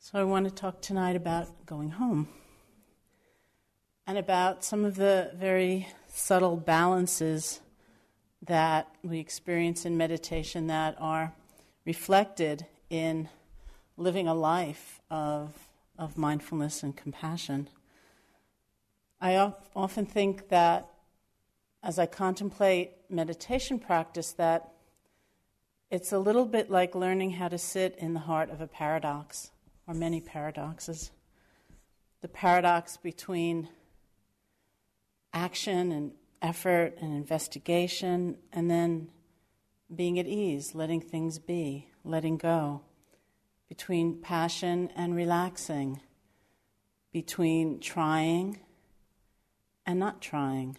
So, I want to talk tonight about going home and about some of the very subtle balances that we experience in meditation that are reflected in living a life of, of mindfulness and compassion. I often think that as I contemplate meditation practice, that it's a little bit like learning how to sit in the heart of a paradox or many paradoxes. The paradox between action and effort and investigation, and then being at ease, letting things be, letting go, between passion and relaxing, between trying and not trying.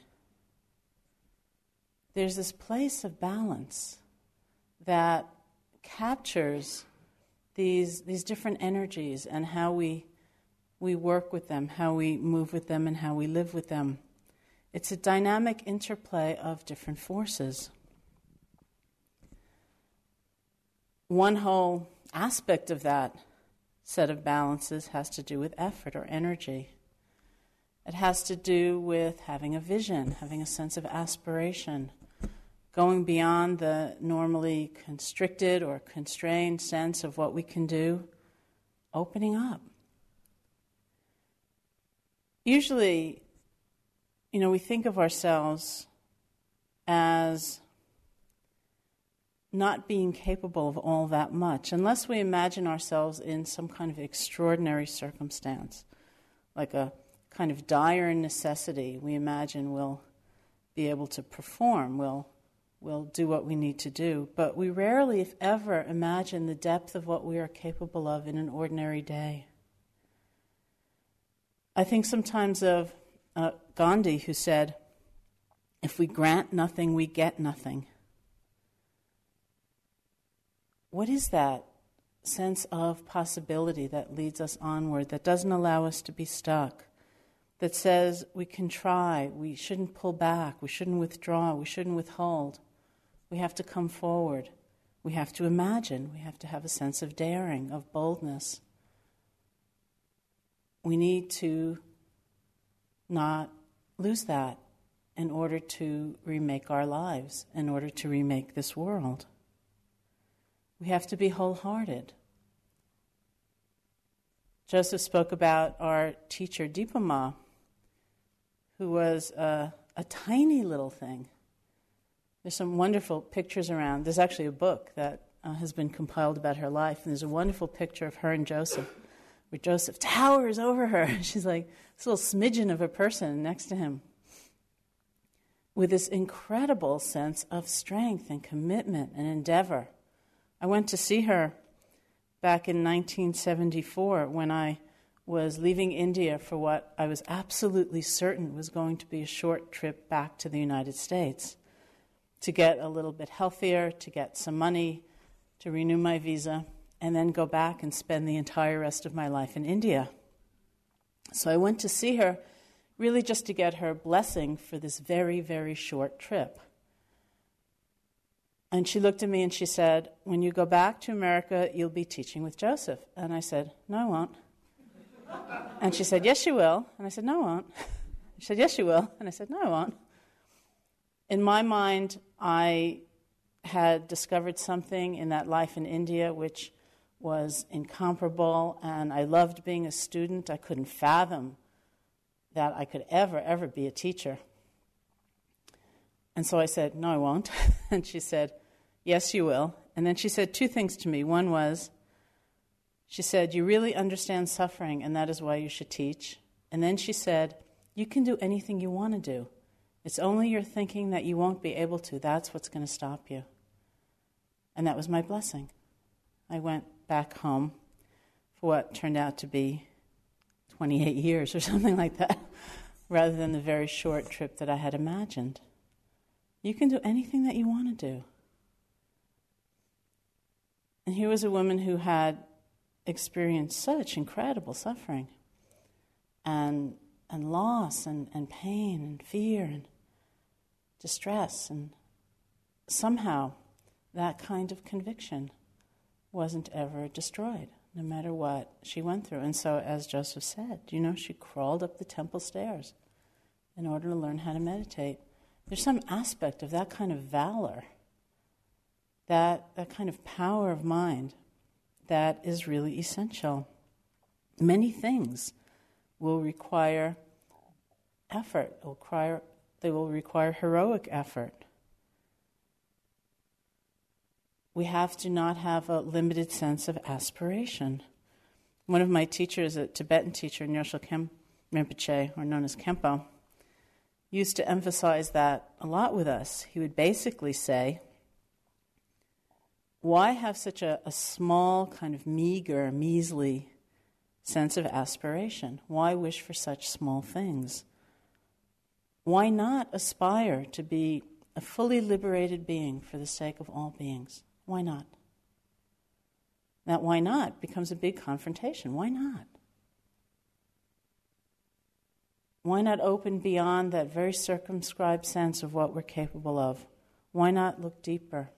There's this place of balance that captures these, these different energies and how we, we work with them, how we move with them, and how we live with them. It's a dynamic interplay of different forces. One whole aspect of that set of balances has to do with effort or energy. It has to do with having a vision, having a sense of aspiration, going beyond the normally constricted or constrained sense of what we can do, opening up. Usually, you know, we think of ourselves as not being capable of all that much unless we imagine ourselves in some kind of extraordinary circumstance, like a kind of dire necessity we imagine we'll be able to perform, we'll we'll do what we need to do. But we rarely, if ever, imagine the depth of what we are capable of in an ordinary day. I think sometimes of uh, Gandhi, who said, If we grant nothing, we get nothing. What is that sense of possibility that leads us onward, that doesn't allow us to be stuck? That says we can try, we shouldn't pull back, we shouldn't withdraw, we shouldn't withhold. We have to come forward. We have to imagine. We have to have a sense of daring, of boldness. We need to not lose that in order to remake our lives, in order to remake this world. We have to be wholehearted. Joseph spoke about our teacher, Dipa Ma, who was a, a tiny little thing there's some wonderful pictures around. There's actually a book that uh, has been compiled about her life, and there's a wonderful picture of her and Joseph, where Joseph towers over her. She's like this little smidgen of a person next to him, with this incredible sense of strength and commitment and endeavor. I went to see her back in 1974 when I was leaving India for what I was absolutely certain was going to be a short trip back to the United States to get a little bit healthier, to get some money, to renew my visa, and then go back and spend the entire rest of my life in India. So I went to see her really just to get her blessing for this very, very short trip. And she looked at me and she said, When you go back to America, you'll be teaching with Joseph. And I said, No, I won't. and she said, Yes, you will. And I said, No, I won't. She said, Yes, you will. And I said, No, I won't in my mind, I had discovered something in that life in India which was incomparable, and I loved being a student. I couldn't fathom that I could ever, ever be a teacher. And so I said, No, I won't. and she said, Yes, you will. And then she said two things to me. One was, she said, You really understand suffering, and that is why you should teach. And then she said, You can do anything you want to do. It's only your thinking that you won't be able to. That's what's going to stop you. And that was my blessing. I went back home for what turned out to be 28 years or something like that, rather than the very short trip that I had imagined. You can do anything that you want to do. And here was a woman who had experienced such incredible suffering and and loss and, and pain and fear and distress. And somehow that kind of conviction wasn't ever destroyed. no matter what she went through. And so, as Joseph said, you know, she crawled up the temple stairs in order to learn how to meditate. There's some aspect of that kind of valor, that, that kind of power of mind, that is really essential. Many things will require effort, will require, they will require heroic effort. we have to not have a limited sense of aspiration. One of my teachers, a Tibetan teacher, Nyoshul Khen Rinpoche, or known as Khenpo, used to emphasize that a lot with us. He would basically say, Why have such a, a small, kind of meager, measly sense of aspiration? Why wish for such small things? Why not aspire to be a fully liberated being for the sake of all beings? Why not? That why not becomes a big confrontation. Why not? Why not open beyond that very circumscribed sense of what we're capable of? Why not look deeper?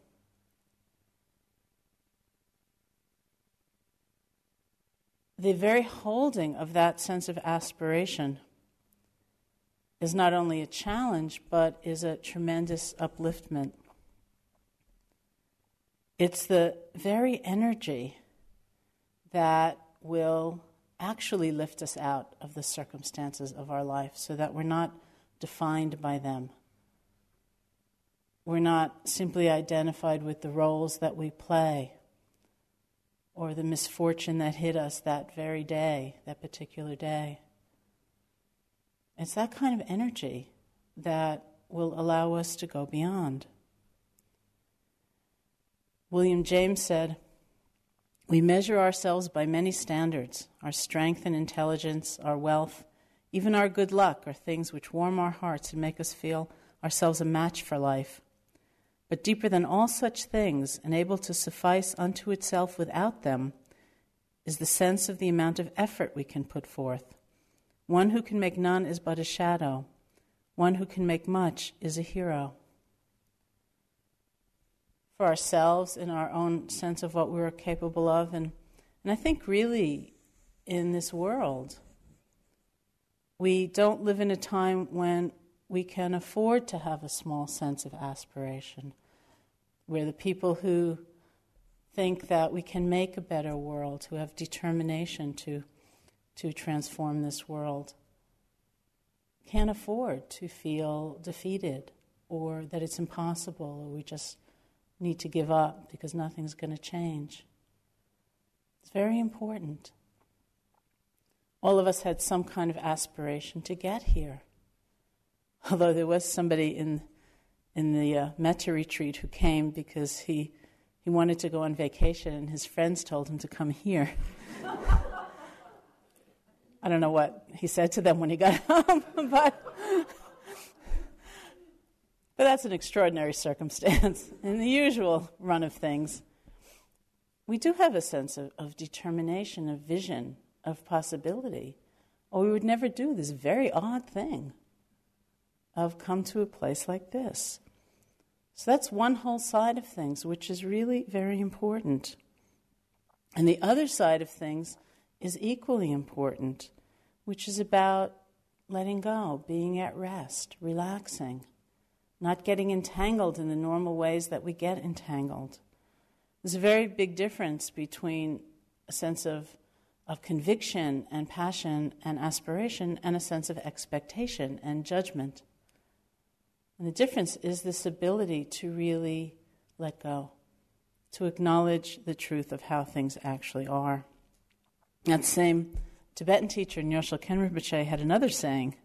The very holding of that sense of aspiration is not only a challenge, but is a tremendous upliftment. It's the very energy that will actually lift us out of the circumstances of our life so that we're not defined by them. We're not simply identified with the roles that we play or the misfortune that hit us that very day, that particular day. It's that kind of energy that will allow us to go beyond. William James said, We measure ourselves by many standards. Our strength and intelligence, our wealth, even our good luck are things which warm our hearts and make us feel ourselves a match for life. But deeper than all such things, and able to suffice unto itself without them, is the sense of the amount of effort we can put forth. One who can make none is but a shadow, one who can make much is a hero for ourselves in our own sense of what we are capable of. And, and I think really in this world, we don't live in a time when we can afford to have a small sense of aspiration. We're the people who think that we can make a better world, who have determination to, to transform this world, can't afford to feel defeated or that it's impossible or we just need to give up because nothing's going to change. It's very important. All of us had some kind of aspiration to get here. Although there was somebody in, in the uh, Metta retreat who came because he, he wanted to go on vacation and his friends told him to come here. I don't know what he said to them when he got home, but but that's an extraordinary circumstance. In the usual run of things, we do have a sense of, of determination, of vision, of possibility, or we would never do this very odd thing of come to a place like this. So that's one whole side of things, which is really very important. And the other side of things is equally important, which is about letting go, being at rest, relaxing not getting entangled in the normal ways that we get entangled. There's a very big difference between a sense of, of conviction and passion and aspiration and a sense of expectation and judgment. And the difference is this ability to really let go, to acknowledge the truth of how things actually are. That same Tibetan teacher, Nyoshul Khenpo Rinpoche, had another saying,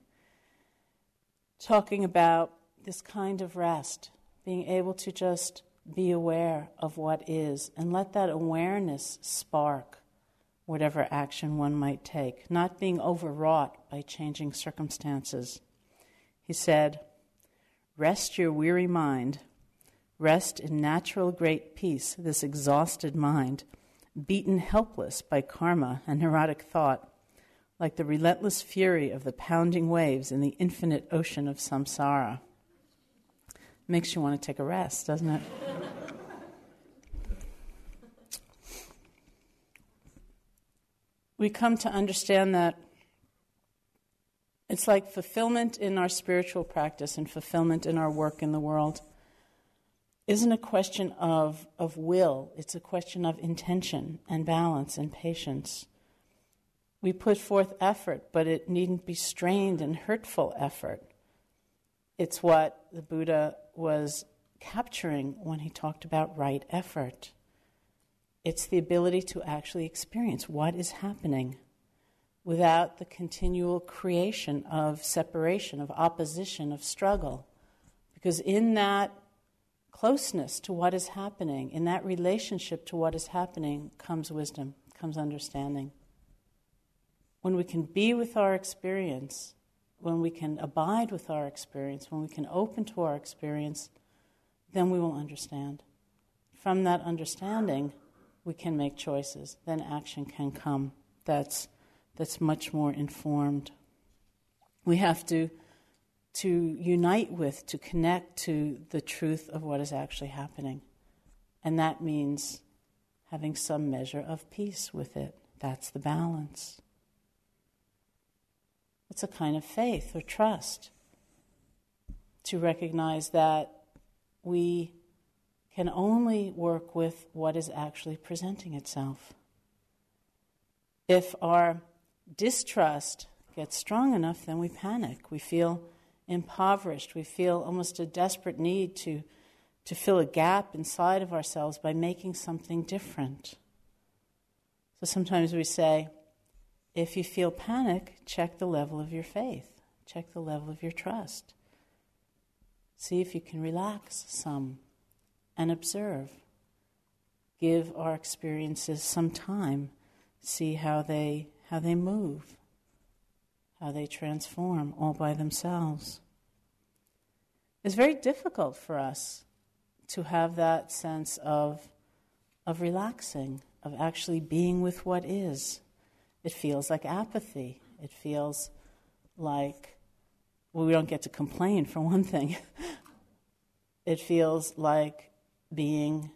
talking about this kind of rest, being able to just be aware of what is and let that awareness spark whatever action one might take, not being overwrought by changing circumstances. He said, Rest your weary mind, rest in natural great peace, this exhausted mind, beaten helpless by karma and neurotic thought, like the relentless fury of the pounding waves in the infinite ocean of samsara. Makes you want to take a rest, doesn't it? we come to understand that it's like fulfillment in our spiritual practice and fulfillment in our work in the world isn't a question of, of will, it's a question of intention and balance and patience. We put forth effort, but it needn't be strained and hurtful effort. It's what the Buddha was capturing when he talked about right effort. It's the ability to actually experience what is happening without the continual creation of separation, of opposition, of struggle. Because in that closeness to what is happening, in that relationship to what is happening, comes wisdom, comes understanding. When we can be with our experience, when we can abide with our experience, when we can open to our experience, then we will understand. From that understanding, we can make choices. Then action can come. That's that's much more informed. We have to, to unite with, to connect to the truth of what is actually happening. And that means having some measure of peace with it. That's the balance. It's a kind of faith or trust to recognize that we can only work with what is actually presenting itself. If our distrust gets strong enough, then we panic. We feel impoverished. We feel almost a desperate need to, to fill a gap inside of ourselves by making something different. So sometimes we say, if you feel panic, check the level of your faith, check the level of your trust. See if you can relax some and observe. Give our experiences some time, see how they how they move, how they transform all by themselves. It's very difficult for us to have that sense of, of relaxing, of actually being with what is. It feels like apathy. It feels like, well, we don't get to complain, for one thing. it feels like being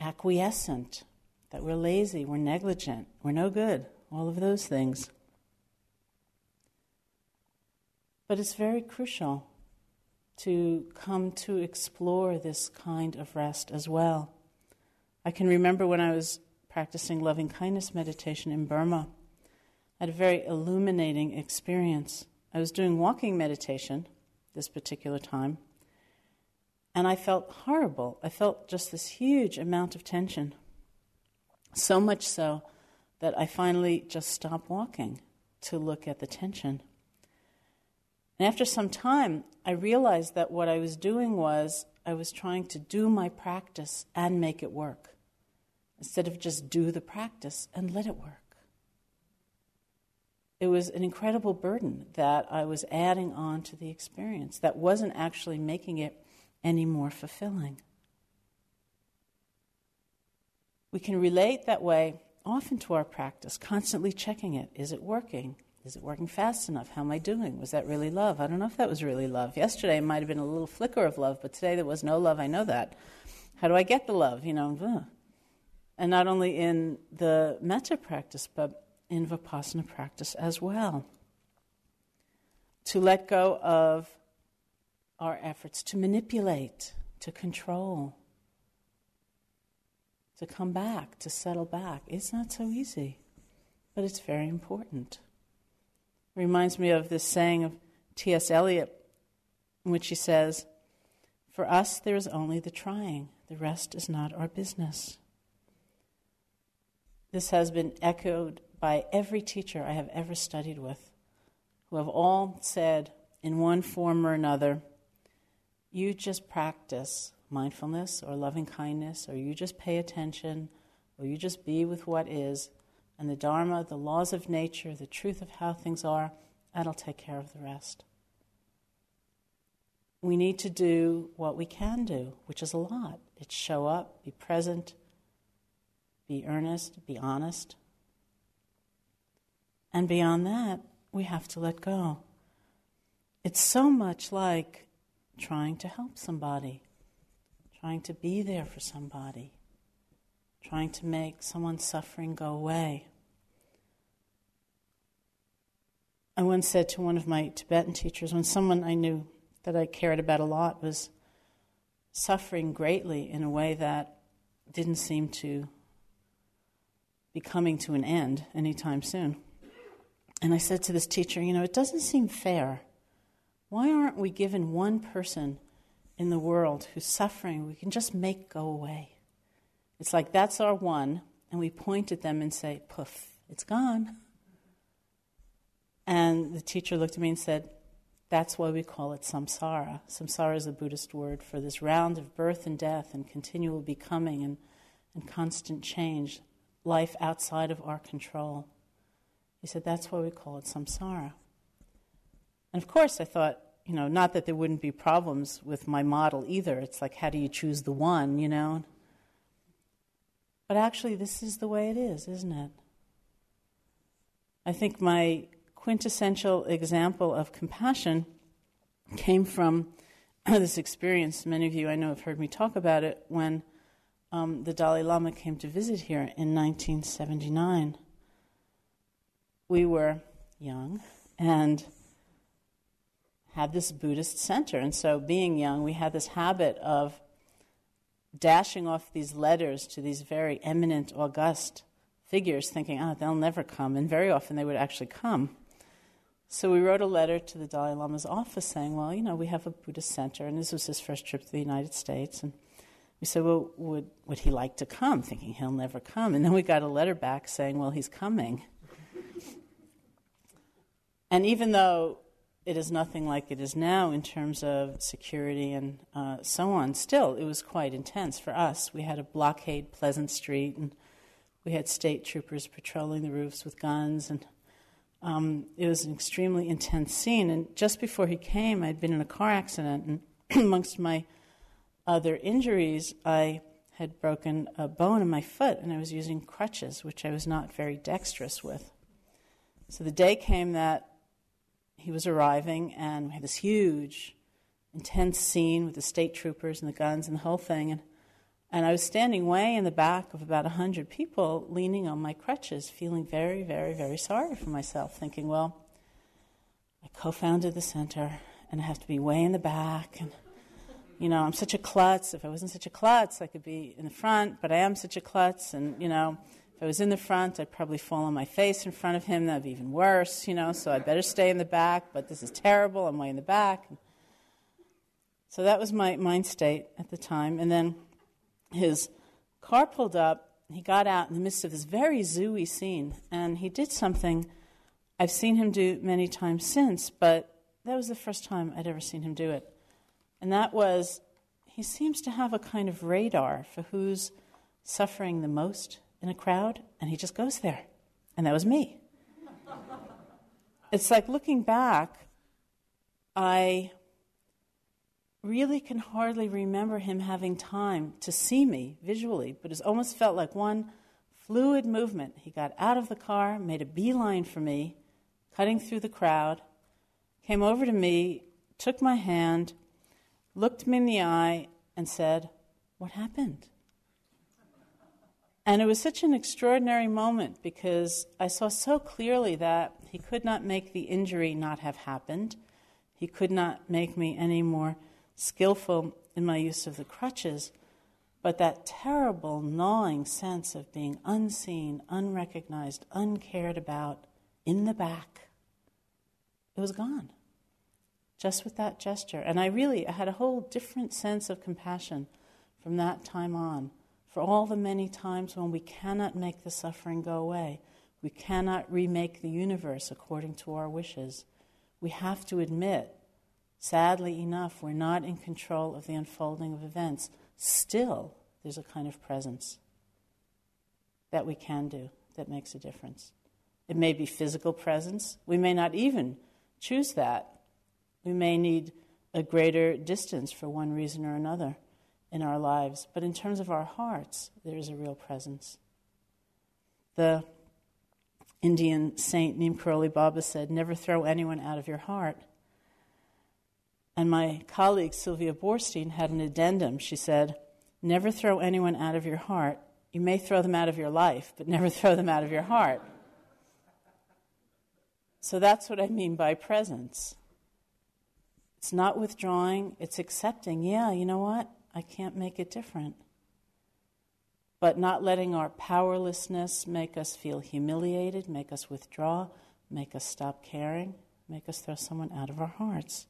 acquiescent, that we're lazy, we're negligent, we're no good all of those things. But it's very crucial to come to explore this kind of rest as well. I can remember when I was practicing loving kindness meditation in Burma, I had a very illuminating experience. I was doing walking meditation this particular time, and I felt horrible. I felt just this huge amount of tension. So much so that I finally just stopped walking to look at the tension. And after some time, I realized that what I was doing was I was trying to do my practice and make it work instead of just do the practice and let it work. It was an incredible burden that I was adding on to the experience that wasn't actually making it any more fulfilling. We can relate that way often to our practice, constantly checking it. Is it working? Is it working fast enough? How am I doing? Was that really love? I don't know if that was really love. Yesterday it might have been a little flicker of love, but today there was no love. I know that. How do I get the love? You know, and not only in the metta practice, but in vipassana practice as well. To let go of our efforts to manipulate, to control, to come back, to settle back. It's not so easy, but it's very important. It reminds me of this saying of T.S. Eliot, in which he says, For us, there is only the trying, the rest is not our business. This has been echoed by every teacher I have ever studied with, who have all said in one form or another, You just practice mindfulness or loving kindness, or you just pay attention, or you just be with what is, and the Dharma, the laws of nature, the truth of how things are, that'll take care of the rest. We need to do what we can do, which is a lot. It's show up, be present, be earnest, be honest. And beyond that, we have to let go. It's so much like trying to help somebody trying to be there for somebody, trying to make someone's suffering go away. I once said to one of my Tibetan teachers, when someone I knew that I cared about a lot was suffering greatly in a way that didn't seem to be coming to an end anytime soon. And I said to this teacher, you know, it doesn't seem fair. Why aren't we given one person in the world who's suffering we can just make go away? It's like that's our one, and we point at them and say, poof, it's gone. And the teacher looked at me and said, That's why we call it samsara. Samsara is a Buddhist word for this round of birth and death and continual becoming and, and constant change, life outside of our control. He said, That's why we call it samsara. And of course, I thought, you know, not that there wouldn't be problems with my model either. It's like, how do you choose the one, you know? But actually, this is the way it is, isn't it? I think my quintessential example of compassion came from this experience. Many of you I know have heard me talk about it when um, the Dalai Lama came to visit here in 1979. We were young and had this Buddhist center. And so, being young, we had this habit of dashing off these letters to these very eminent, august figures, thinking, oh, they'll never come. And very often they would actually come. So we wrote a letter to the Dalai Lama's office saying, well, you know, we have a Buddhist center, and this was his first trip to the United States. And we said, well, would, would he like to come? Thinking he'll never come. And then we got a letter back saying, well, he's coming. and even though it is nothing like it is now in terms of security and uh, so on, still, it was quite intense for us. We had a blockade Pleasant Street, and we had state troopers patrolling the roofs with guns and um, it was an extremely intense scene. And just before he came, I'd been in a car accident, and amongst my other injuries, I had broken a bone in my foot, and I was using crutches, which I was not very dexterous with. So the day came that he was arriving, and we had this huge, intense scene with the state troopers and the guns and the whole thing. And and I was standing way in the back of about 100 people, leaning on my crutches, feeling very, very, very sorry for myself, thinking, well, I co founded the center, and I have to be way in the back. And, you know, I'm such a klutz. If I wasn't such a klutz, I could be in the front, but I am such a klutz. And, you know, I was in the front, I'd probably fall on my face in front of him. That would be even worse, you know, so I'd better stay in the back, but this is terrible. I'm way in the back. So that was my mind state at the time. And then his car pulled up. He got out in the midst of this very zooey scene, and he did something I've seen him do many times since, but that was the first time I'd ever seen him do it. And that was he seems to have a kind of radar for who's suffering the most in a crowd, and he just goes there. And that was me. it's like looking back, I really can hardly remember him having time to see me visually, but it almost felt like one fluid movement. He got out of the car, made a beeline for me, cutting through the crowd, came over to me, took my hand, looked me in the eye, and said, What happened? And it was such an extraordinary moment because I saw so clearly that he could not make the injury not have happened. He could not make me any more skillful in my use of the crutches, but that terrible gnawing sense of being unseen, unrecognized, uncared about, in the back, it was gone. Just with that gesture. And I really I had a whole different sense of compassion from that time on for all the many times when we cannot make the suffering go away. We cannot remake the universe according to our wishes. We have to admit Sadly enough, we're not in control of the unfolding of events. Still, there's a kind of presence that we can do that makes a difference. It may be physical presence. We may not even choose that. We may need a greater distance for one reason or another in our lives. But in terms of our hearts, there is a real presence. The Indian saint Neem Karoli Baba said, Never throw anyone out of your heart. And my colleague Sylvia Boorstein had an addendum. She said, Never throw anyone out of your heart. You may throw them out of your life, but never throw them out of your heart. So that's what I mean by presence. It's not withdrawing, it's accepting, yeah, you know what? I can't make it different. But not letting our powerlessness make us feel humiliated, make us withdraw, make us stop caring, make us throw someone out of our hearts.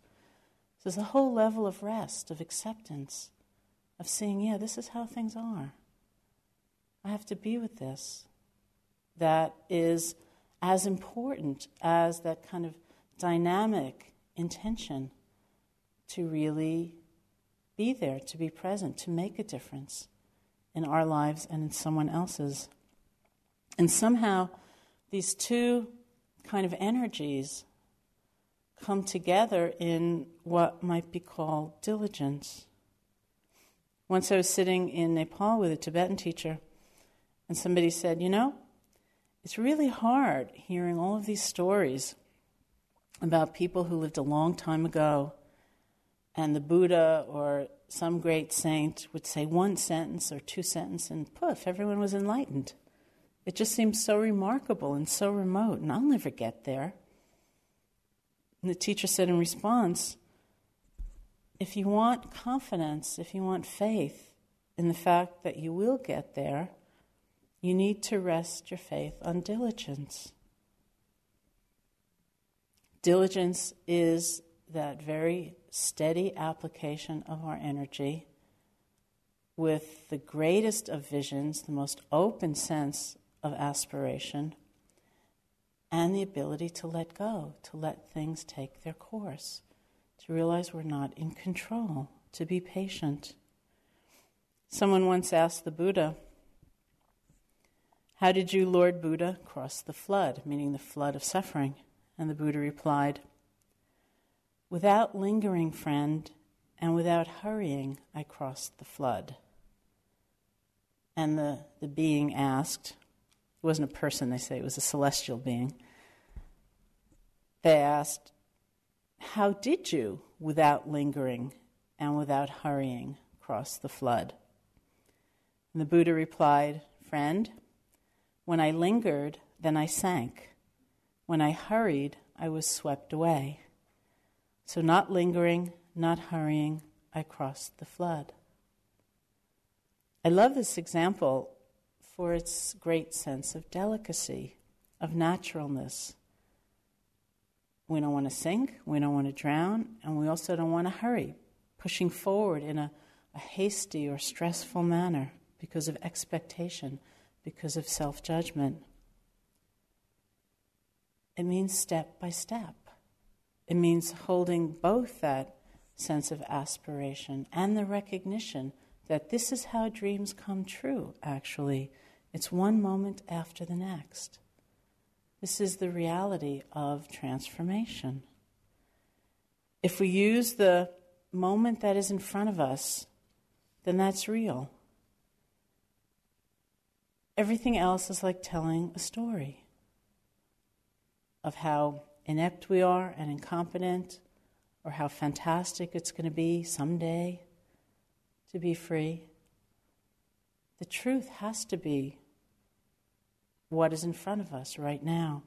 So there's a whole level of rest, of acceptance, of seeing, yeah, this is how things are. I have to be with this. That is as important as that kind of dynamic intention to really be there, to be present, to make a difference in our lives and in someone else's. And somehow these two kind of energies come together in what might be called diligence. Once I was sitting in Nepal with a Tibetan teacher, and somebody said, You know, it's really hard hearing all of these stories about people who lived a long time ago, and the Buddha or some great saint would say one sentence or two sentences, and poof, everyone was enlightened. It just seems so remarkable and so remote, and I'll never get there. And the teacher said in response, if you want confidence, if you want faith in the fact that you will get there, you need to rest your faith on diligence. Diligence is that very steady application of our energy with the greatest of visions, the most open sense of aspiration, and the ability to let go, to let things take their course, to realize we're not in control, to be patient. Someone once asked the Buddha, How did you, Lord Buddha, cross the flood, meaning the flood of suffering? And the Buddha replied, Without lingering, friend, and without hurrying, I crossed the flood. And the, the being asked, it wasn't a person, they say, it was a celestial being. They asked, How did you, without lingering and without hurrying, cross the flood? And the Buddha replied, Friend, when I lingered, then I sank. When I hurried, I was swept away. So, not lingering, not hurrying, I crossed the flood. I love this example for its great sense of delicacy, of naturalness. We don't want to sink, we don't want to drown, and we also don't want to hurry, pushing forward in a, a hasty or stressful manner because of expectation, because of self judgment. It means step by step. It means holding both that sense of aspiration and the recognition that this is how dreams come true, actually. It's one moment after the next. This is the reality of transformation. If we use the moment that is in front of us, then that's real. Everything else is like telling a story of how inept we are and incompetent, or how fantastic it's going to be someday to be free. The truth has to be what is in front of us right now.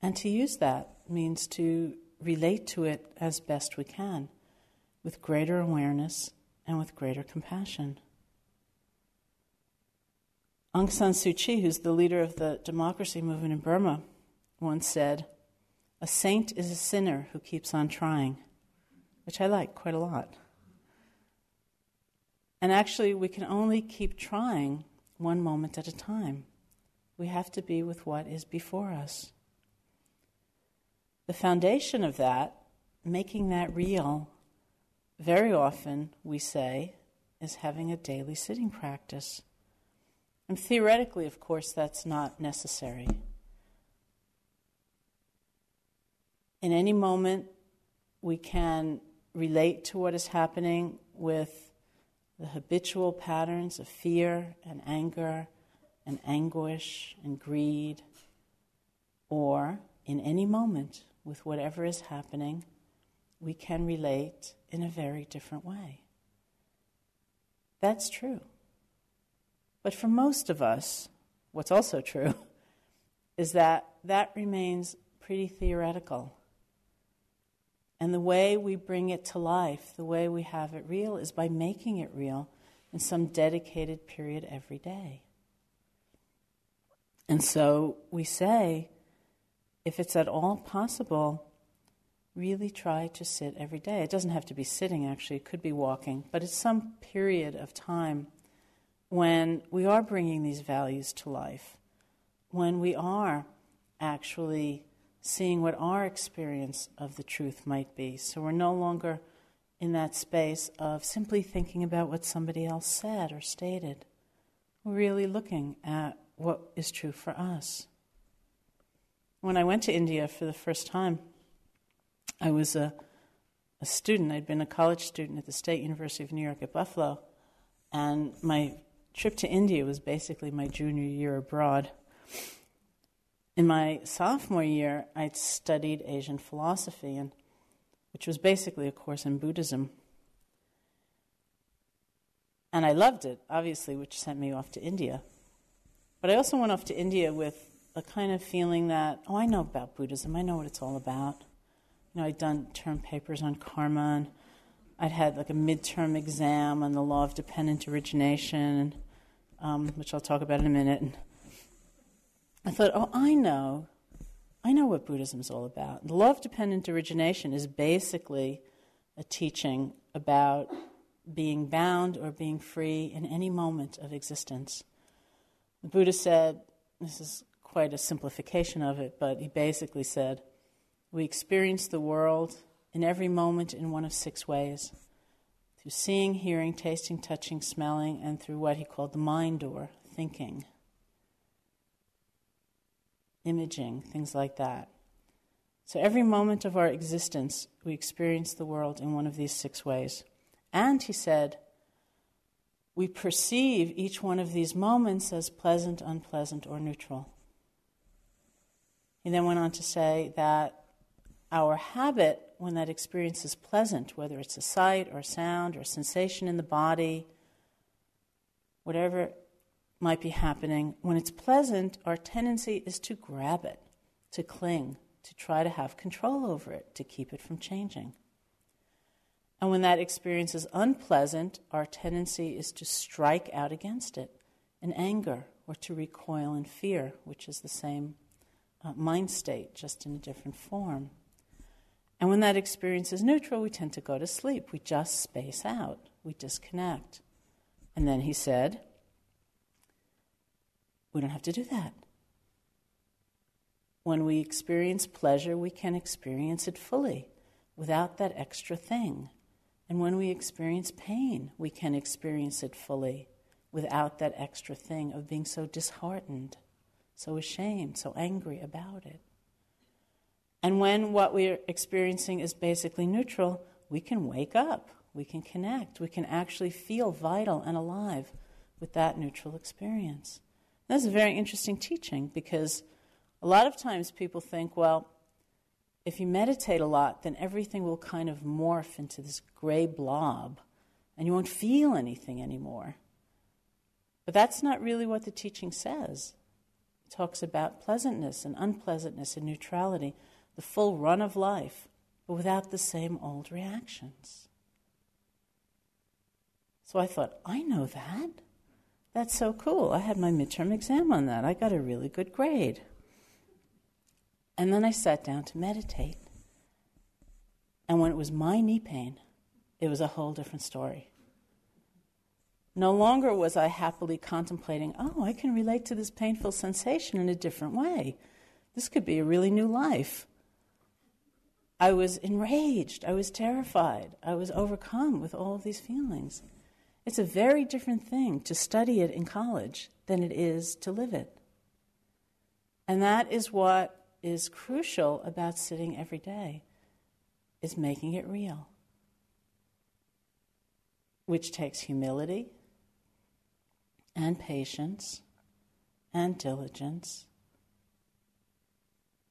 And to use that means to relate to it as best we can, with greater awareness and with greater compassion. Aung San Suu Kyi, who's the leader of the democracy movement in Burma, once said, A saint is a sinner who keeps on trying, which I like quite a lot. And actually, we can only keep trying one moment at a time. We have to be with what is before us. The foundation of that, making that real, very often we say, is having a daily sitting practice. And theoretically, of course, that's not necessary. In any moment, we can relate to what is happening with the habitual patterns of fear and anger and anguish and greed, or in any moment with whatever is happening, we can relate in a very different way. That's true. But for most of us, what's also true is that that remains pretty theoretical. And the way we bring it to life, the way we have it real, is by making it real in some dedicated period every day. And so we say, if it's at all possible, really try to sit every day. It doesn't have to be sitting, actually, it could be walking, but it's some period of time when we are bringing these values to life, when we are actually seeing what our experience of the truth might be. So we're no longer in that space of simply thinking about what somebody else said or stated. We're really looking at what is true for us. When I went to India for the first time, I was a, a student. I'd been a college student at the State University of New York at Buffalo, and my trip to India was basically my junior year abroad. In my sophomore year, I'd studied Asian philosophy, and, which was basically a course in Buddhism. And I loved it, obviously, which sent me off to India. But I also went off to India with a kind of feeling that, oh, I know about Buddhism, I know what it's all about. You know, I'd done term papers on karma, and I'd had like a midterm exam on the law of dependent origination, um, which I'll talk about in a minute. And I thought, oh, I know. I know what Buddhism is all about. Of dependent origination is basically a teaching about being bound or being free in any moment of existence. The Buddha said, this is quite a simplification of it, but he basically said, we experience the world in every moment in one of six ways through seeing, hearing, tasting, touching, smelling, and through what he called the mind door, thinking imaging, things like that. So every moment of our existence, we experience the world in one of these six ways. And he said, we perceive each one of these moments as pleasant, unpleasant, or neutral. He then went on to say that our habit, when that experience is pleasant, whether it's a sight or sound or sensation in the body, whatever might be happening, when it's pleasant, our tendency is to grab it, to cling, to try to have control over it, to keep it from changing. And when that experience is unpleasant, our tendency is to strike out against it in anger or to recoil in fear, which is the same uh, mind state, just in a different form. And when that experience is neutral, we tend to go to sleep. We just space out, we disconnect. And then he said, we don't have to do that. When we experience pleasure, we can experience it fully without that extra thing. And when we experience pain, we can experience it fully without that extra thing of being so disheartened, so ashamed, so angry about it. And when what we're experiencing is basically neutral, we can wake up, we can connect, we can actually feel vital and alive with that neutral experience. That's a very interesting teaching because a lot of times people think, well, if you meditate a lot, then everything will kind of morph into this gray blob and you won't feel anything anymore. But that's not really what the teaching says. It talks about pleasantness and unpleasantness and neutrality, the full run of life, but without the same old reactions. So I thought, I know that. That's so cool. I had my midterm exam on that. I got a really good grade. And then I sat down to meditate. And when it was my knee pain, it was a whole different story. No longer was I happily contemplating, oh, I can relate to this painful sensation in a different way. This could be a really new life. I was enraged. I was terrified. I was overcome with all of these feelings. It's a very different thing to study it in college than it is to live it. And that is what is crucial about sitting every day is making it real. Which takes humility and patience and diligence.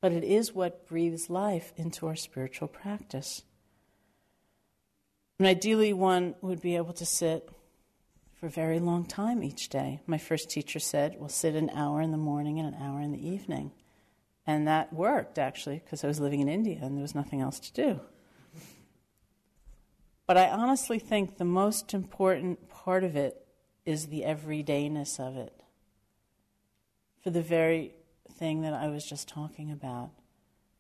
But it is what breathes life into our spiritual practice. And ideally, one would be able to sit for a very long time each day. My first teacher said, We'll sit an hour in the morning and an hour in the evening. And that worked, actually, because I was living in India and there was nothing else to do. But I honestly think the most important part of it is the everydayness of it. For the very thing that I was just talking about.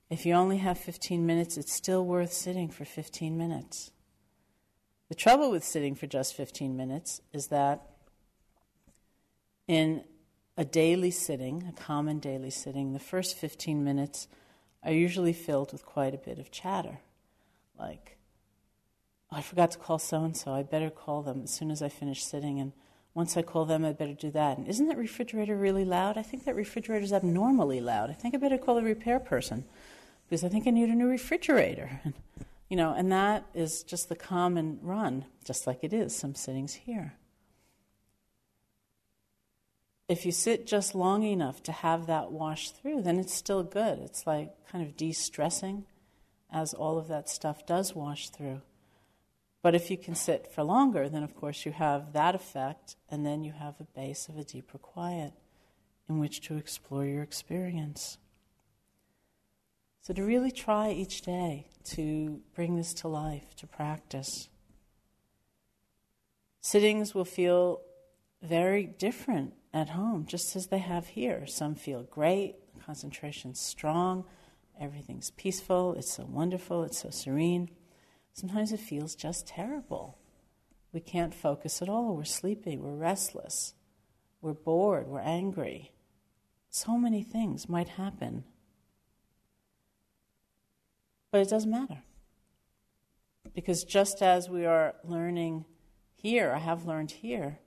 If you only have 15 minutes, it's still worth sitting for 15 minutes. The trouble with sitting for just 15 minutes is that in a daily sitting, a common daily sitting, the first 15 minutes are usually filled with quite a bit of chatter. Like, oh, I forgot to call so and so, I better call them as soon as I finish sitting. And once I call them, I better do that. And isn't that refrigerator really loud? I think that refrigerator is abnormally loud. I think I better call the repair person because I think I need a new refrigerator. You know, and that is just the common run, just like it is some sittings here. If you sit just long enough to have that wash through, then it's still good. It's like kind of de stressing as all of that stuff does wash through. But if you can sit for longer, then of course you have that effect, and then you have a base of a deeper quiet in which to explore your experience. So, to really try each day to bring this to life, to practice. Sittings will feel very different at home, just as they have here. Some feel great, concentration's strong, everything's peaceful, it's so wonderful, it's so serene. Sometimes it feels just terrible. We can't focus at all. We're sleepy, we're restless, we're bored, we're angry. So many things might happen. But it doesn't matter. Because just as we are learning here, I have learned here,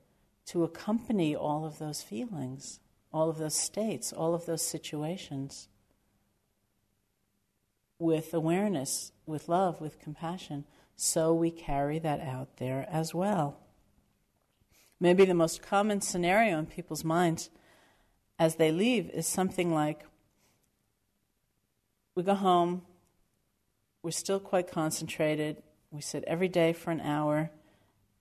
to accompany all of those feelings, all of those states, all of those situations with awareness, with love, with compassion, so we carry that out there as well. Maybe the most common scenario in people's minds as they leave is something like we go home, we're still quite concentrated, we sit every day for an hour,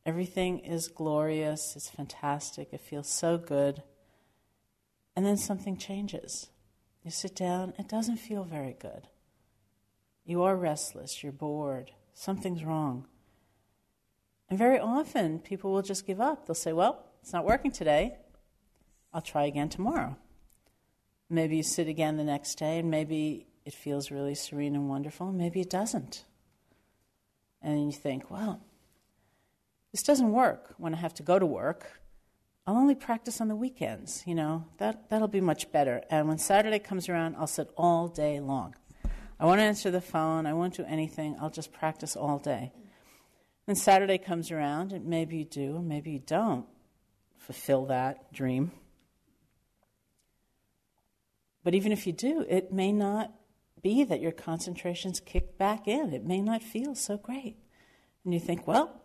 everything is glorious, it's fantastic, it feels so good, and then something changes. You sit down, it doesn't feel very good. You are restless, you're bored, something's wrong. And very often, people will just give up. They'll say, Well, it's not working today. I'll try again tomorrow. Maybe you sit again the next day, and maybe it feels really serene and wonderful, and maybe it doesn't. And you think, Well, this doesn't work when I have to go to work. I'll only practice on the weekends, you know, that, that'll be much better. And when Saturday comes around, I'll sit all day long. I won't answer the phone. I won't do anything. I'll just practice all day. Then Saturday comes around, and maybe you do, or maybe you don't fulfill that dream. But even if you do, it may not be that your concentration's kicked back in. It may not feel so great. And you think, well,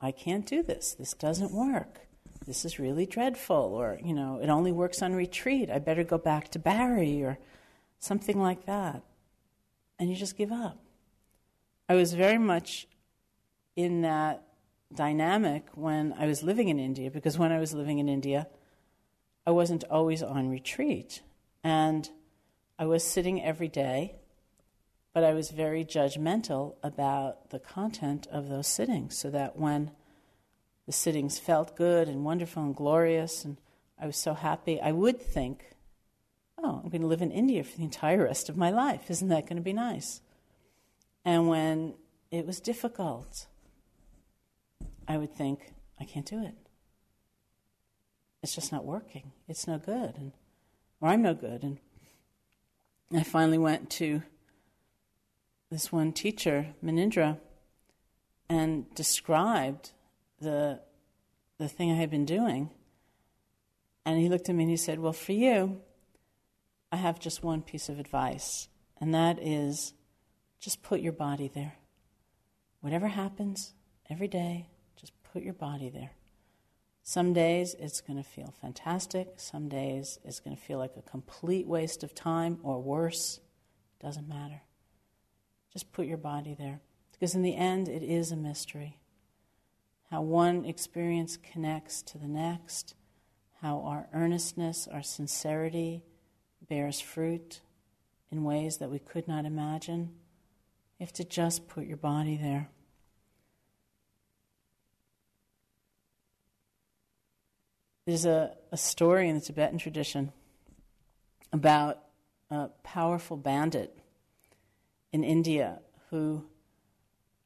I can't do this. This doesn't work. This is really dreadful. Or, you know, it only works on retreat. I better go back to Barre or something like that and you just give up. I was very much in that dynamic when I was living in India, because when I was living in India, I wasn't always on retreat. And I was sitting every day, but I was very judgmental about the content of those sittings, so that when the sittings felt good and wonderful and glorious, and I was so happy, I would think, oh, I'm going to live in India for the entire rest of my life. Isn't that going to be nice? And when it was difficult, I would think, I can't do it. It's just not working. It's no good. And, or I'm no good. And I finally went to this one teacher, Munindra, and described the, the thing I had been doing. And he looked at me and he said, Well, for you, I have just one piece of advice, and that is just put your body there. Whatever happens every day, just put your body there. Some days it's going to feel fantastic. Some days it's going to feel like a complete waste of time or worse. Doesn't matter. Just put your body there. Because in the end, it is a mystery. How one experience connects to the next, how our earnestness, our sincerity, bears fruit, in ways that we could not imagine. You have to just put your body there. There's a, a story in the Tibetan tradition about a powerful bandit in India who,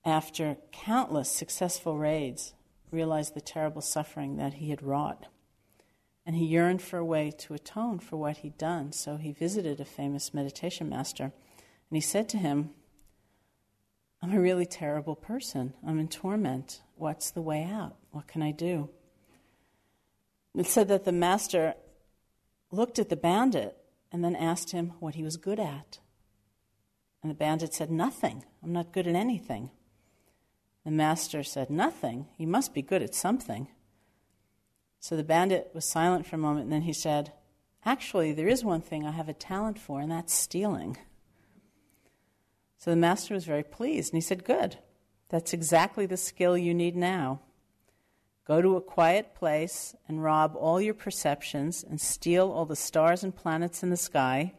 after countless successful raids, realized the terrible suffering that he had wrought. And he yearned for a way to atone for what he'd done. So he visited a famous meditation master. And he said to him, I'm a really terrible person. I'm in torment. What's the way out? What can I do? It said that the master looked at the bandit and then asked him what he was good at. And the bandit said, Nothing. I'm not good at anything. The master said, Nothing. You must be good at something. So the bandit was silent for a moment, and then he said, Actually, there is one thing I have a talent for, and that's stealing. So the master was very pleased, and he said, Good. That's exactly the skill you need now. Go to a quiet place and rob all your perceptions and steal all the stars and planets in the sky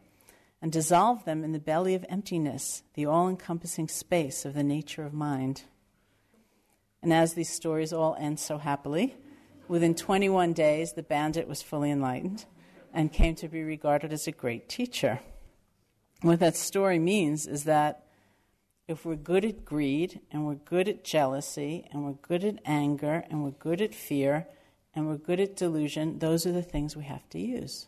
and dissolve them in the belly of emptiness, the all encompassing space of the nature of mind. And as these stories all end so happily, within 21 days the bandit was fully enlightened and came to be regarded as a great teacher. What that story means is that if we're good at greed and we're good at jealousy and we're good at anger and we're good at fear and we're good at delusion, those are the things we have to use.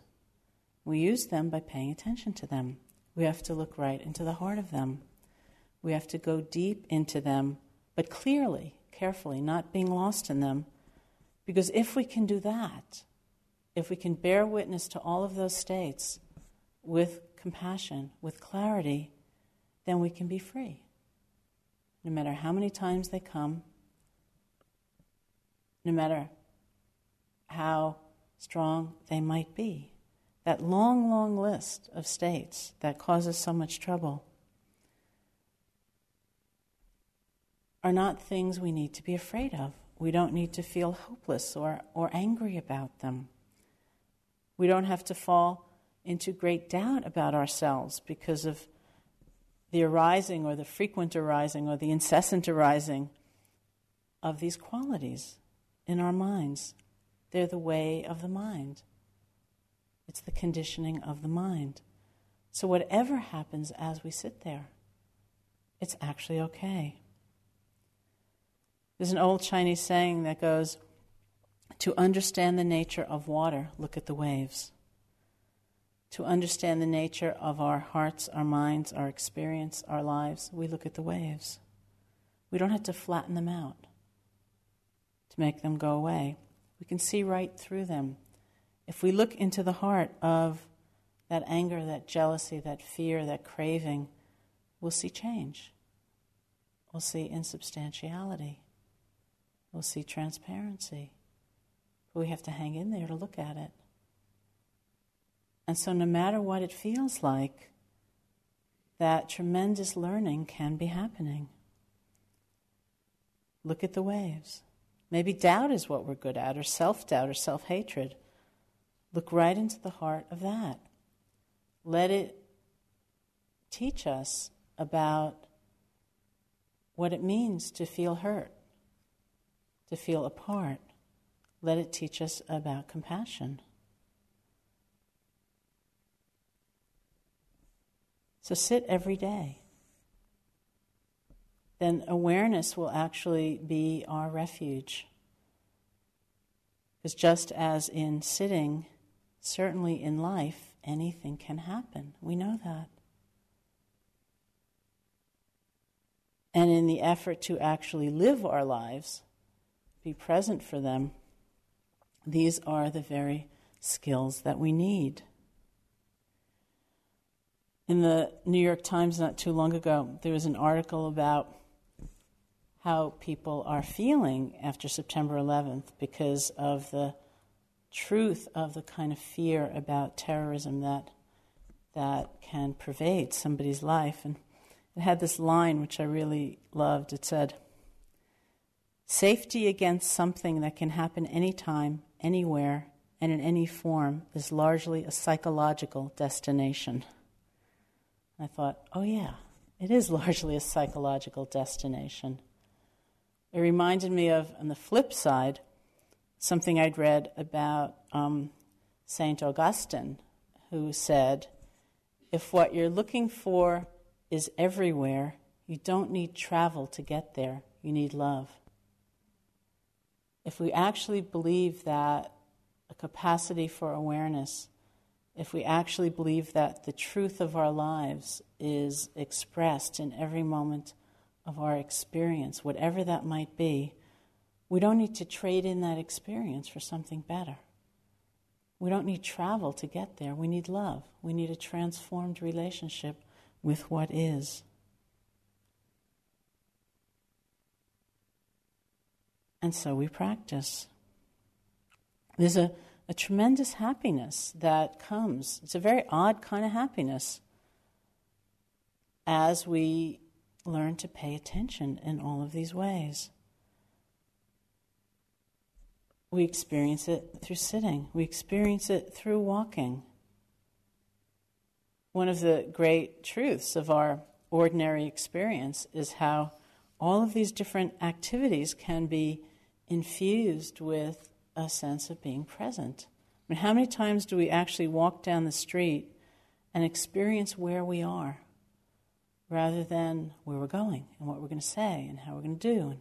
We use them by paying attention to them. We have to look right into the heart of them. We have to go deep into them, but clearly, carefully, not being lost in them. Because if we can do that, if we can bear witness to all of those states with compassion, with clarity, then we can be free no matter how many times they come, no matter how strong they might be. That long, long list of states that causes so much trouble are not things we need to be afraid of. We don't need to feel hopeless or, or angry about them. We don't have to fall into great doubt about ourselves because of the arising or the frequent arising or the incessant arising of these qualities in our minds. They're the way of the mind, it's the conditioning of the mind. So, whatever happens as we sit there, it's actually okay. There's an old Chinese saying that goes, To understand the nature of water, look at the waves to understand the nature of our hearts, our minds, our experience, our lives, we look at the waves. We don't have to flatten them out to make them go away. We can see right through them. If we look into the heart of that anger, that jealousy, that fear, that craving, we'll see change. We'll see insubstantiality. We'll see transparency. But we have to hang in there to look at it. And so, no matter what it feels like, that tremendous learning can be happening. Look at the waves. Maybe doubt is what we're good at, or self doubt, or self hatred. Look right into the heart of that. Let it teach us about what it means to feel hurt, to feel apart. Let it teach us about compassion. So sit every day. Then awareness will actually be our refuge. Because just as in sitting, certainly in life, anything can happen. We know that. And in the effort to actually live our lives, be present for them, these are the very skills that we need. In the New York Times not too long ago, there was an article about how people are feeling after September 11th because of the truth of the kind of fear about terrorism that that can pervade somebody's life. And it had this line which I really loved. It said, Safety against something that can happen anytime, anywhere, and in any form is largely a psychological destination. I thought, oh, yeah, it is largely a psychological destination. It reminded me of, on the flip side, something I'd read about um, St. Augustine, who said, If what you're looking for is everywhere, you don't need travel to get there, you need love. If we actually believe that a capacity for awareness, if we actually believe that the truth of our lives is expressed in every moment of our experience, whatever that might be, we don't need to trade in that experience for something better. We don't need travel to get there. We need love. We need a transformed relationship with what is. And so we practice. There's a, a tremendous happiness that comes. It's a very odd kind of happiness as we learn to pay attention in all of these ways. We experience it through sitting, we experience it through walking. One of the great truths of our ordinary experience is how all of these different activities can be infused with a sense of being present. I mean, how many times do we actually walk down the street and experience where we are rather than where we're going and what we're going to say and how we're going to do and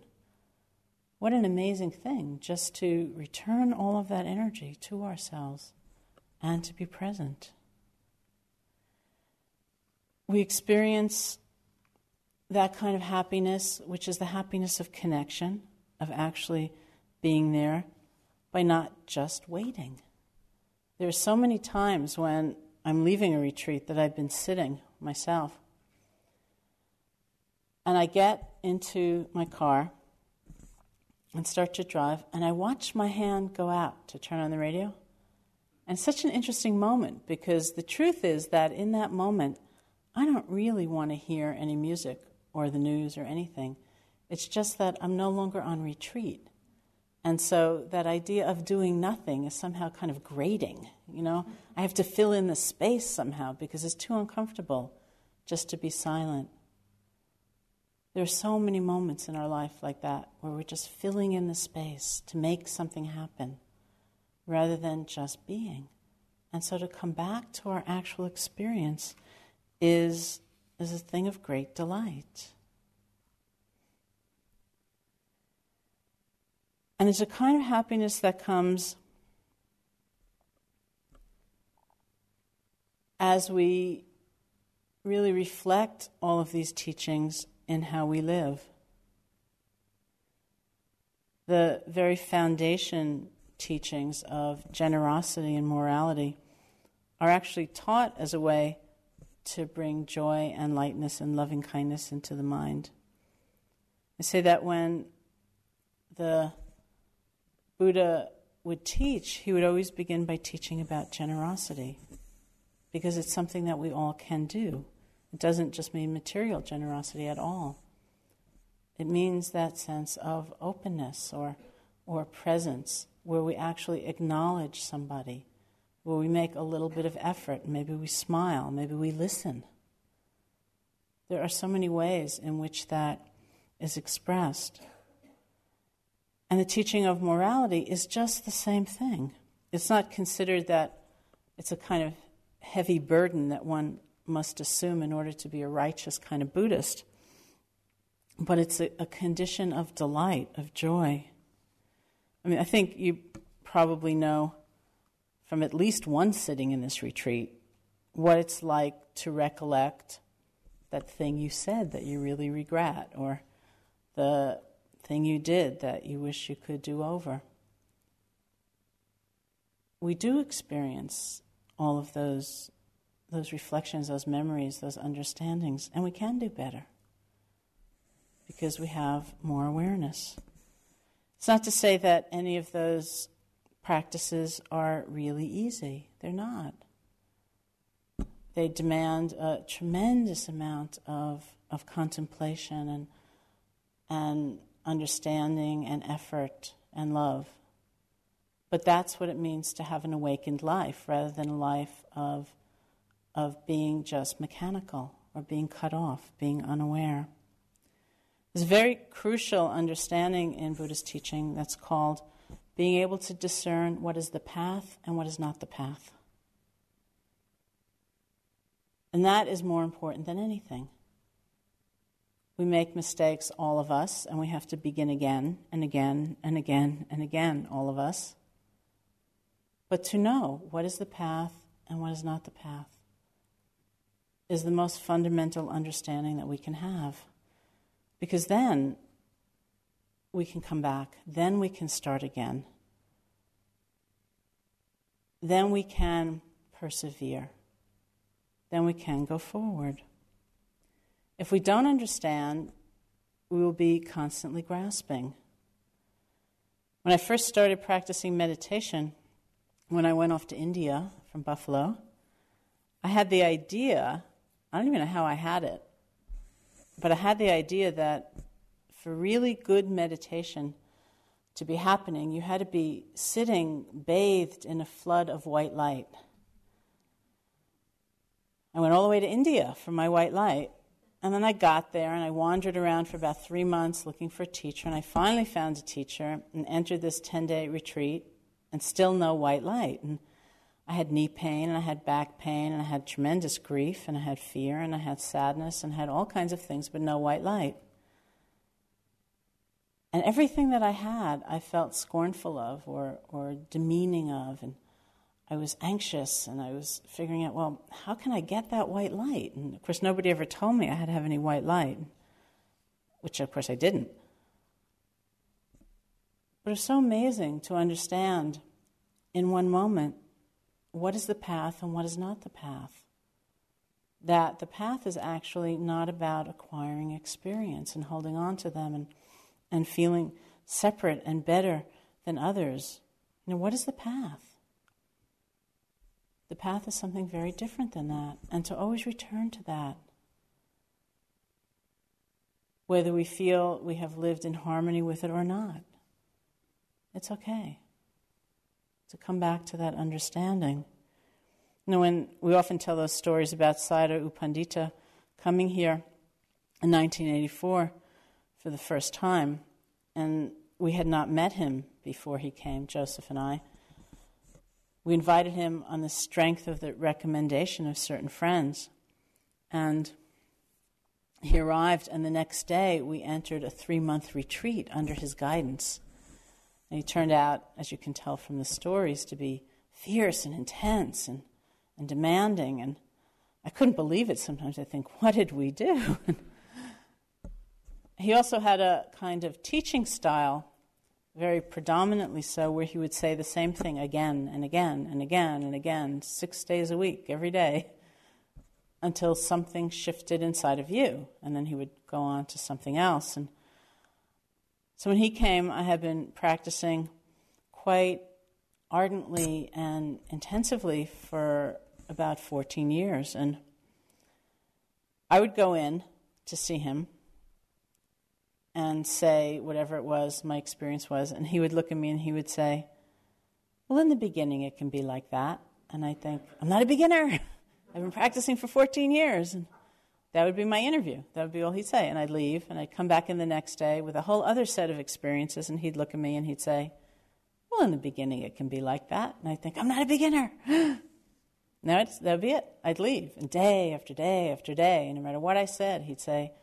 what an amazing thing just to return all of that energy to ourselves and to be present. We experience that kind of happiness, which is the happiness of connection, of actually being there, by not just waiting. There are so many times when I'm leaving a retreat that I've been sitting myself. And I get into my car and start to drive, and I watch my hand go out to turn on the radio. And such an interesting moment because the truth is that in that moment, I don't really want to hear any music or the news or anything. It's just that I'm no longer on retreat. And so that idea of doing nothing is somehow kind of grating. You know, I have to fill in the space somehow because it's too uncomfortable just to be silent. There are so many moments in our life like that where we're just filling in the space to make something happen rather than just being. And so to come back to our actual experience is, is a thing of great delight. And it's a kind of happiness that comes as we really reflect all of these teachings in how we live. The very foundation teachings of generosity and morality are actually taught as a way to bring joy and lightness and loving kindness into the mind. I say that when the Buddha would teach, he would always begin by teaching about generosity because it's something that we all can do. It doesn't just mean material generosity at all. It means that sense of openness or, or presence where we actually acknowledge somebody, where we make a little bit of effort. Maybe we smile, maybe we listen. There are so many ways in which that is expressed. And the teaching of morality is just the same thing. It's not considered that it's a kind of heavy burden that one must assume in order to be a righteous kind of Buddhist. But it's a, a condition of delight, of joy. I mean, I think you probably know from at least one sitting in this retreat what it's like to recollect that thing you said that you really regret or the thing you did that you wish you could do over. We do experience all of those those reflections, those memories, those understandings, and we can do better because we have more awareness. It's not to say that any of those practices are really easy, they're not. They demand a tremendous amount of, of contemplation and, and understanding and effort and love. But that's what it means to have an awakened life rather than a life of of being just mechanical, or being cut off, being unaware. There's a very crucial understanding in Buddhist teaching that's called being able to discern what is the path and what is not the path. And that is more important than anything. We make mistakes, all of us, and we have to begin again and again and again and again, all of us. But to know what is the path and what is not the path is the most fundamental understanding that we can have. Because then we can come back, then we can start again, then we can persevere, then we can go forward. If we don't understand, we will be constantly grasping. When I first started practicing meditation, when I went off to India from Buffalo, I had the idea, I don't even know how I had it, but I had the idea that for really good meditation to be happening, you had to be sitting bathed in a flood of white light. I went all the way to India for my white light. And then I got there and I wandered around for about three months looking for a teacher. And I finally found a teacher and entered this 10 day retreat and still no white light. And I had knee pain and I had back pain and I had tremendous grief and I had fear and I had sadness and I had all kinds of things, but no white light. And everything that I had, I felt scornful of or, or demeaning of. And I was anxious and I was figuring out, well, how can I get that white light? And of course, nobody ever told me I had to have any white light, which of course I didn't. But it's so amazing to understand in one moment what is the path and what is not the path. That the path is actually not about acquiring experience and holding on to them and, and feeling separate and better than others. You know, what is the path? The path is something very different than that, and to always return to that. Whether we feel we have lived in harmony with it or not, it's okay to come back to that understanding. You know, when we often tell those stories about Sayadaw U Pandita coming here in 1984 for the first time, and we had not met him before he came, Joseph and I. We invited him on the strength of the recommendation of certain friends. And he arrived, and the next day we entered a three month retreat under his guidance. And he turned out, as you can tell from the stories, to be fierce and intense and, and demanding. And I couldn't believe it sometimes. I think, what did we do? he also had a kind of teaching style, very predominantly so, where he would say the same thing again and again and again and again, six days a week, every day, until something shifted inside of you. And then he would go on to something else. And so when he came, I had been practicing quite ardently and intensively for about 14 years. And I would go in to see him and say whatever it was my experience was. And he would look at me and he would say, Well, in the beginning, it can be like that. And I think, I'm not a beginner. I've been practicing for 14 years. And that would be my interview. That would be all he'd say. And I'd leave, and I'd come back in the next day with a whole other set of experiences, and he'd look at me and he'd say, Well, in the beginning, it can be like that. And I'd think, I'm not a beginner. no, that would be it. I'd leave. And day after day after day, no matter what I said, he'd say,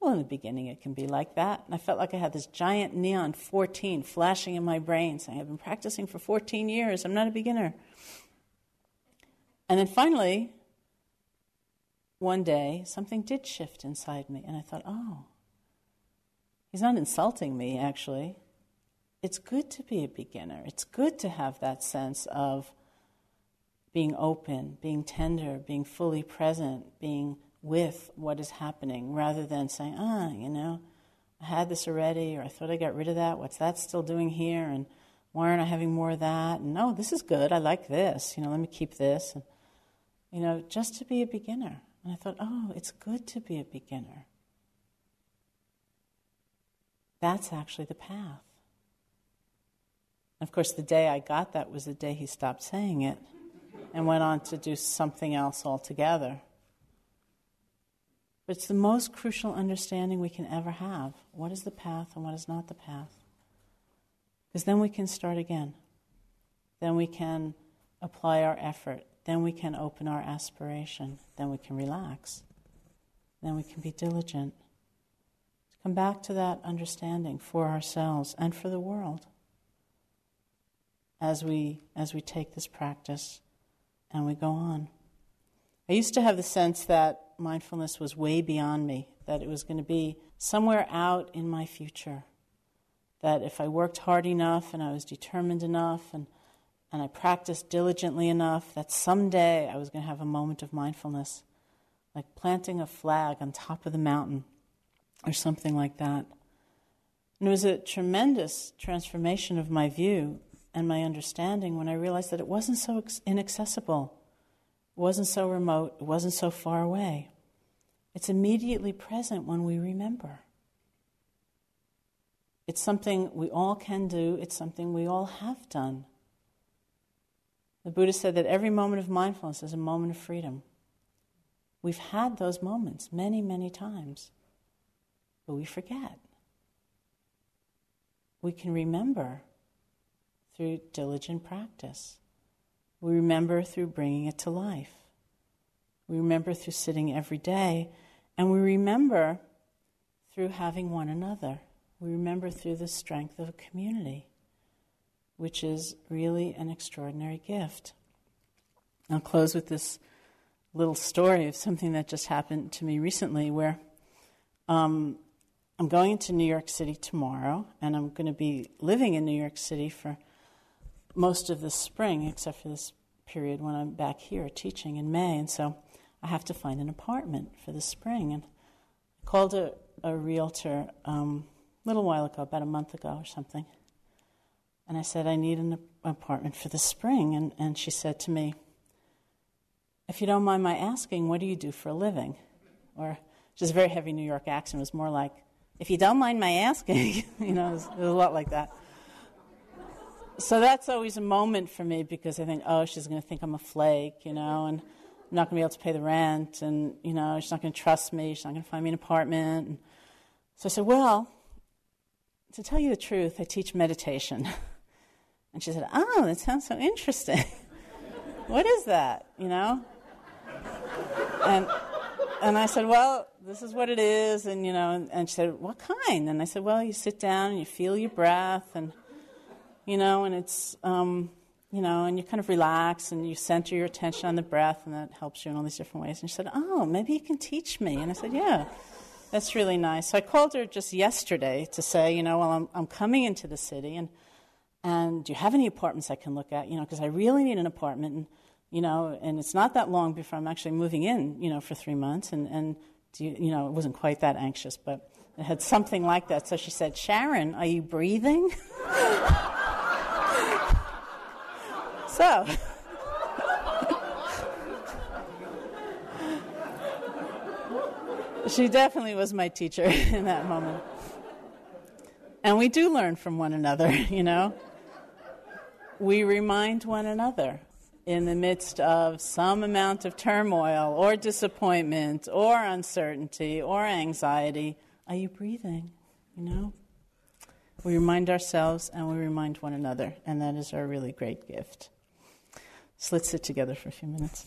Well, in the beginning, it can be like that. And I felt like I had this giant neon 14 flashing in my brain saying, I've been practicing for 14 years. I'm not a beginner. And then finally, one day, something did shift inside me, and I thought, oh, he's not insulting me, actually. It's good to be a beginner. It's good to have that sense of being open, being tender, being fully present, being with what is happening, rather than saying, ah, you know, I had this already, or I thought I got rid of that. What's that still doing here? And why aren't I having more of that? And no, this is good. I like this. You know, let me keep this. And, you know, just to be a beginner. And I thought, oh, it's good to be a beginner. That's actually the path. And Of course, the day I got that was the day he stopped saying it and went on to do something else altogether. But it's the most crucial understanding we can ever have. What is the path and what is not the path? Because then we can start again. Then we can apply our effort. Then we can open our aspiration. Then we can relax. Then we can be diligent. Come back to that understanding for ourselves and for the world as we, as we take this practice and we go on. I used to have the sense that mindfulness was way beyond me, that it was going to be somewhere out in my future. That if I worked hard enough and I was determined enough and, and I practiced diligently enough, that someday I was going to have a moment of mindfulness, like planting a flag on top of the mountain or something like that. And it was a tremendous transformation of my view and my understanding when I realized that it wasn't so inaccessible, wasn't so remote, it wasn't so far away. It's immediately present when we remember. It's something we all can do, it's something we all have done. The Buddha said that every moment of mindfulness is a moment of freedom. We've had those moments many, many times, but we forget. We can remember through diligent practice. We remember through bringing it to life. We remember through sitting every day. And we remember through having one another. We remember through the strength of a community, which is really an extraordinary gift. I'll close with this little story of something that just happened to me recently where um, I'm going to New York City tomorrow, and I'm going to be living in New York City for most of the spring, except for this period when I'm back here teaching in May. And so I have to find an apartment for the spring. And I called a, a realtor um, a little while ago, about a month ago or something. And I said, I need an apartment for the spring. And, and she said to me, If you don't mind my asking, what do you do for a living? Or, just a very heavy New York accent, it was more like, If you don't mind my asking, you know, it was, it was a lot like that so that's always a moment for me because I think, oh, she's going to think I'm a flake, you know, and I'm not going to be able to pay the rent, and you know, she's not going to trust me. She's not going to find me an apartment. And so I said, well, to tell you the truth, I teach meditation. And she said, oh, that sounds so interesting. what is that, you know? And and I said, well, this is what it is, and you know, and, and she said, what kind? And I said, well, you sit down and you feel your breath and you know, and it's, um, you know, and you kind of relax and you center your attention on the breath, and that helps you in all these different ways. And she said, Oh, maybe you can teach me. And I said, Yeah, that's really nice. So I called her just yesterday to say, you know, well, I'm, I'm coming into the city, and, and do you have any apartments I can look at? You know, because I really need an apartment, and, you know, and it's not that long before I'm actually moving in, you know, for three months, and, and do you, you know, it wasn't quite that anxious, but it had something like that. So she said, Sharon, are you breathing? So, she definitely was my teacher in that moment. And we do learn from one another, you know. We remind one another in the midst of some amount of turmoil or disappointment or uncertainty or anxiety. Are you breathing? You know? We remind ourselves and we remind one another, and that is our really great gift. So let's sit together for a few minutes.